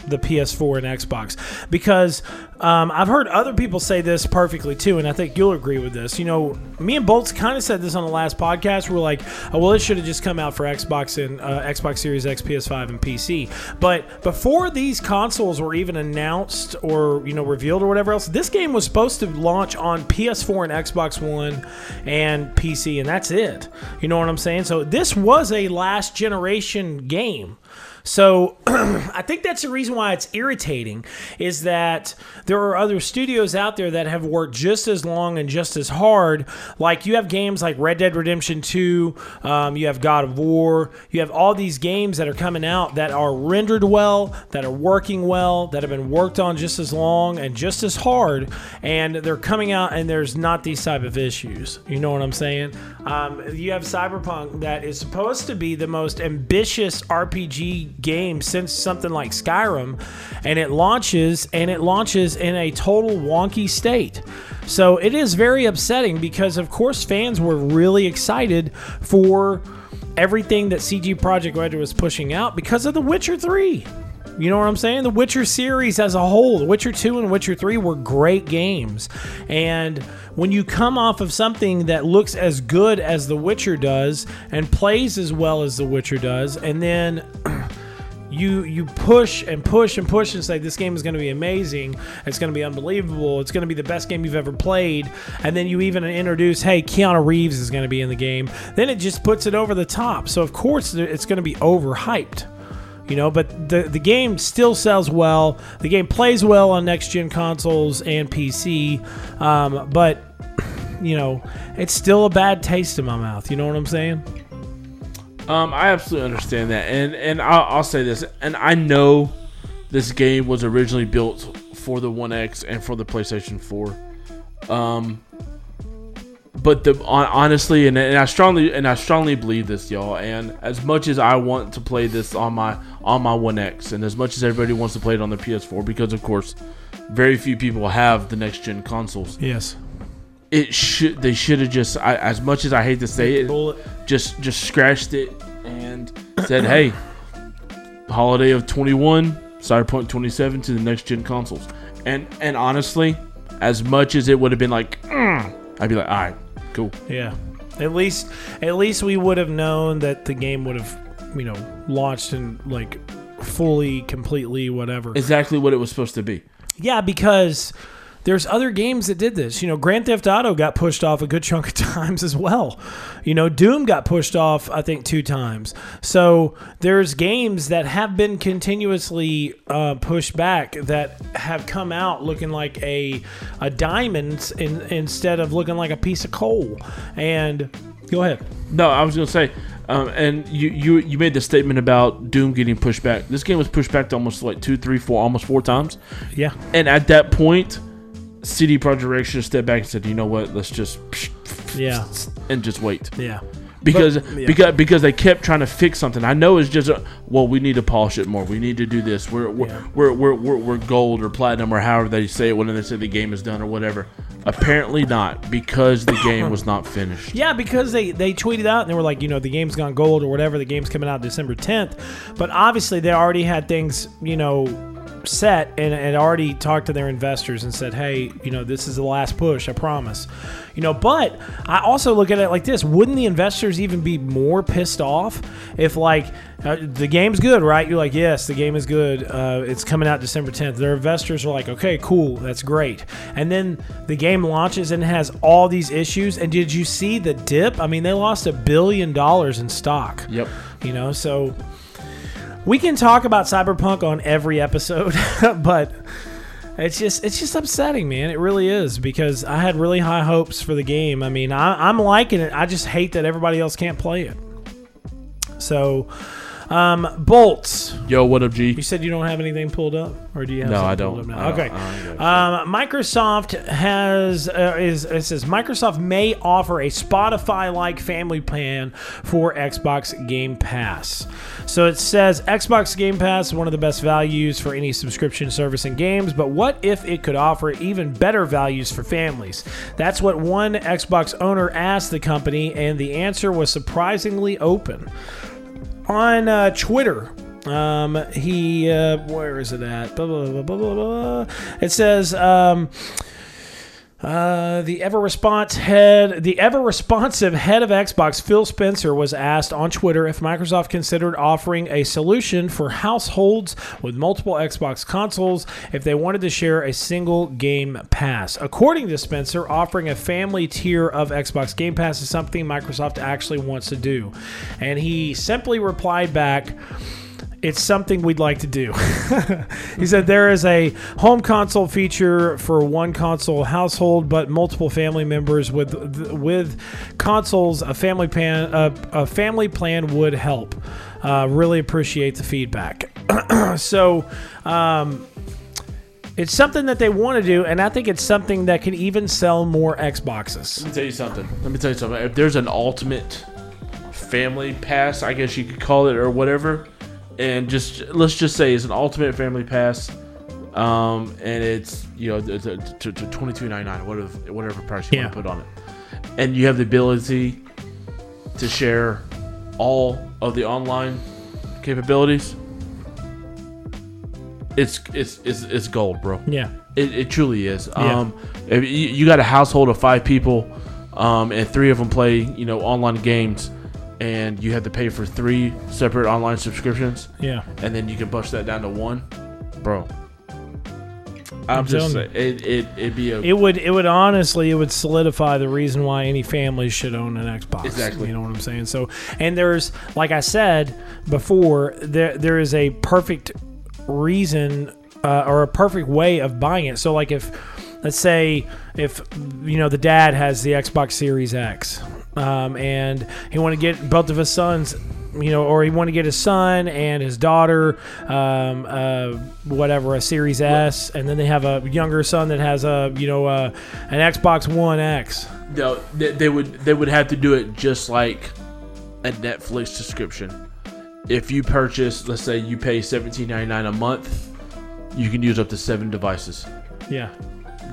the PS4 and Xbox because um, I've heard other people say this perfectly too, and I think you'll agree with this. You know, me and Bolts kind of said this on the last podcast. We're like, oh, well, it should have just come out for Xbox and uh, Xbox Series X, PS5, and PC. But before these consoles were even announced or you know revealed or whatever else, this game was supposed to launch on PS4 and Xbox One and PC, and that's it. You know what I'm saying? So this was a last generation game. So I think that's the reason why it's irritating is that there are other studios out there that have worked just as long and just as hard. Like you have games like Red Dead Redemption 2, um, you have God of War, you have all these games that are coming out that are rendered well, that are working well, that have been worked on just as long and just as hard, and they're coming out and there's not these type of issues. You know what I'm saying? Um, you have Cyberpunk that is supposed to be the most ambitious RPG game since something like Skyrim, and it launches and it launches in a total wonky state. So it is very upsetting because, of course, fans were really excited for everything that CD Projekt Red was pushing out because of The Witcher 3. You know what I'm saying? The Witcher series as a whole, The Witcher 2 and Witcher 3 were great games. And when you come off of something that looks as good as The Witcher does and plays as well as The Witcher does, and then you you push and push and push and say this game is going to be amazing. It's going to be unbelievable. It's going to be the best game you've ever played. And then you even introduce hey keanu reeves is going to be in the game. Then it just puts it over the top. So of course it's going to be overhyped you know but the the game still sells well. The game plays well on next gen consoles and pc um, but you know it's still a bad taste in my mouth. You know what i'm saying? Um, I absolutely understand that, and and I'll, I'll say this, and I know this game was originally built for the One X and for the PlayStation Four. Um, but the honestly, and, and I strongly and I strongly believe this, y'all. And as much as I want to play this on my on my One X, and as much as everybody wants to play it on the PS4, because of course, very few people have the next gen consoles. yes It should they should have just I, as much as I hate to say it, Bullet. just just scratched it and said, "Hey, holiday of 21, Cyberpunk 27 to the next gen consoles." And and honestly, as much as it would have been like, "Mm," I'd be like, "All right, cool." Yeah. At least at least we would have known that the game would have, you know, launched in like fully, completely, whatever. exactly what it was supposed to be. Yeah, because there's other games that did this. You know, Grand Theft Auto got pushed off a good chunk of times as well. You know, Doom got pushed off, I think, two times. So there's games that have been continuously uh, pushed back that have come out looking like a a diamond in, instead of looking like a piece of coal. And go ahead. No, I was gonna say, um, and you, you you made the statement about Doom getting pushed back. This game was pushed back to almost like two, three, four, almost four times. Yeah. And at that point, CD Projekt Red should have stepped back and said, "You know what? Let's just Yeah. and just wait." Yeah. Because But- yeah. because because they kept trying to fix something. I know it's just a, well, we need to polish it more. We need to do this. We're we're, Yeah. we're, we're, we're we're gold or platinum or however they say it when they say the game is done or whatever. Apparently not because the game was not finished. Yeah, because they they tweeted out and they were like, you know, the game's gone gold or whatever. The game's coming out December 10th, but obviously they already had things, you know, set and had already talked to their investors and said, hey, you know, this is the last push, I promise. You know, but I also look at it like this: wouldn't the investors even be more pissed off if, like, uh, the game's good, right? You're like, yes, the game is good. Uh, it's coming out December 10th. Their investors are like, okay, cool, that's great. And then the game launches and has all these issues. And did you see the dip? I mean, they lost a billion dollars in stock. Yep. You know, so we can talk about Cyberpunk on every episode, but it's just it's just upsetting, man. It really is because I had really high hopes for the game. I mean, I, I'm liking it. I just hate that everybody else can't play it. So, um, bolts. Yo, what up, G? You said you don't have anything pulled up, or do you have? No, something I don't. pulled up now? I don't- okay. I don't Um, Microsoft has uh, is it says Microsoft may offer a Spotify-like family plan for Xbox Game Pass. So it says Xbox Game Pass is one of the best values for any subscription service and games, but what if it could offer even better values for families? That's what one Xbox owner asked the company, and the answer was surprisingly open on uh, Twitter. Um, he uh, where is it at? Blah, blah, blah. It says um, uh, the ever response head, the ever responsive head of Xbox, Phil Spencer, was asked on Twitter if Microsoft considered offering a solution for households with multiple Xbox consoles if they wanted to share a single game pass. According to Spencer, offering a family tier of Xbox Game Pass is something Microsoft actually wants to do, and he simply replied back it's something we'd like to do. he said there is a home console feature for one console household, but multiple family members with with consoles. A family plan a, a family plan would help. Uh, really appreciate the feedback. so. Um, it's something that they want to do, and I think it's something that can even sell more Xboxes. Let me tell you something. Let me tell you something. If there's an ultimate family pass, I guess you could call it, or whatever, and just let's just say it's an ultimate family pass, um, and it's you know it's a, to, to twenty two ninety nine, whatever whatever price you Yeah. want to put on it, and you have the ability to share all of the online capabilities. It's it's it's, it's gold, bro. Yeah. It, it truly is. Yeah. Um, if you, you got a household of five people, um, and three of them play, you know, online games, and you have to pay for three separate online subscriptions, Yeah. and then you can bust that down to one, bro. I'm, I'm just saying, it, it it'd be a It would it would honestly it would solidify the reason why any family should own an Xbox. Exactly. You know what I'm saying? So and there's like I said before, there there is a perfect reason uh, or a perfect way of buying it. So like if let's say if you know the dad has the Xbox Series X um, and he want to get both of his sons you know or he want to get his son and his daughter um, uh, whatever a Series S and then they have a younger son that has a you know uh, an Xbox One X no. They, they would they would have to do it just like a Netflix subscription. If you purchase, let's say you pay seventeen ninety nine a month, you can use up to seven devices. yeah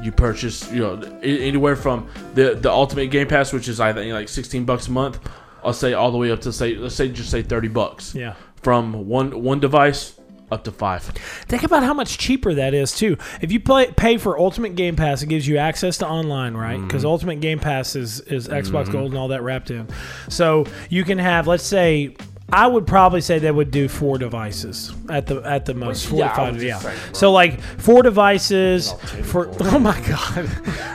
you purchase you know anywhere from the the ultimate game pass which is i think like 16 bucks a month i'll say all the way up to say let's say just say 30 bucks yeah from one one device up to five Think about how much cheaper that is too. If you play pay for Ultimate Game Pass, it gives you access to online, right? Because Mm-hmm. Ultimate Game Pass is is Xbox Gold and all that wrapped in. So you can have, let's say, I would probably say they would do four devices at the at the most. Four yeah, to five. Yeah. saying, so like four devices for oh my god,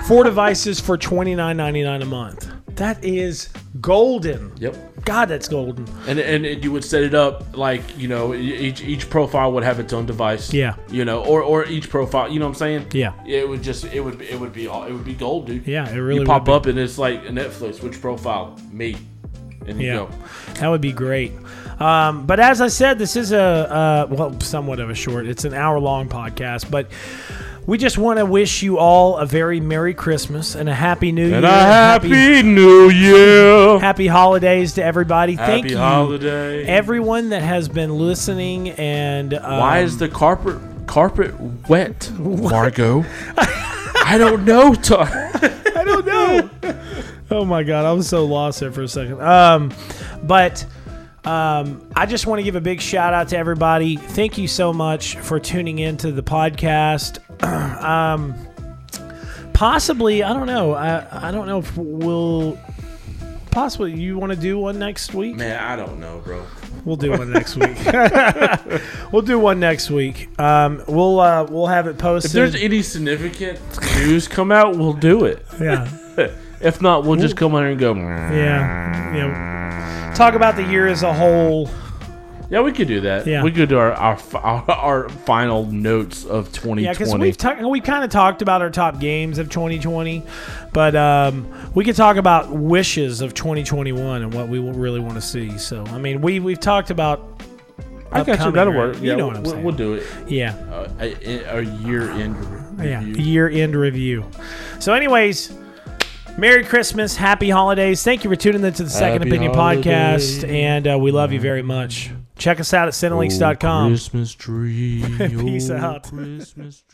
four devices for twenty nine ninety nine a month. That is golden. Yep. God, that's golden. And, and you would set it up like you know each each profile would have its own device. Yeah. You know, or or each profile. You know what I'm saying? Yeah. It would just it would it would be all it would be gold, dude. Yeah, it really would. You pop up and it's like Netflix. Which profile? Me. And you Yeah, go. that would be great. Um, but as I said, this is a uh, well, somewhat of a short. It's an hour long podcast, but we just want to wish you all a very merry Christmas and a happy New And Year. a happy, New Year. happy holidays to everybody. Thank Happy you, holiday. everyone that has been listening. And um, Why is the carpet carpet wet, Margot? I don't know. Tar- I don't know. oh my god, I was so lost there for a second. Um, but um, I just want to give a big shout out to everybody. Thank you so much for tuning into the podcast. um, possibly, I don't know. I I don't know if we'll. Possibly, you want to do one next week? Man, I don't know, bro. We'll do one next week. we'll do one next week. Um, we'll uh, we'll have it posted. If there's any significant news come out, we'll do it. yeah. If not, we'll just come on here and go. Yeah. Yeah. Talk about the year as a whole. Yeah, we could do that. Yeah. we could do our our, our, our final notes of 2020. Yeah, because we've ta- we kind of talked about our top games of 2020, but um, we could talk about wishes of 2021 and what we really want to see. So, I mean, we we've talked about. I got you. That'll work. You yeah, know what I'm we'll, saying. we'll do it. Yeah, Uh, a, a year end review. yeah. Year end review. So, anyways. Merry Christmas, Happy Holidays. Thank you for tuning in to the Second Happy Opinion holidays. podcast, and uh, we love you very much. Check us out at Cinelinks.com. Christmas tree. Peace oh, out. Christmas tree.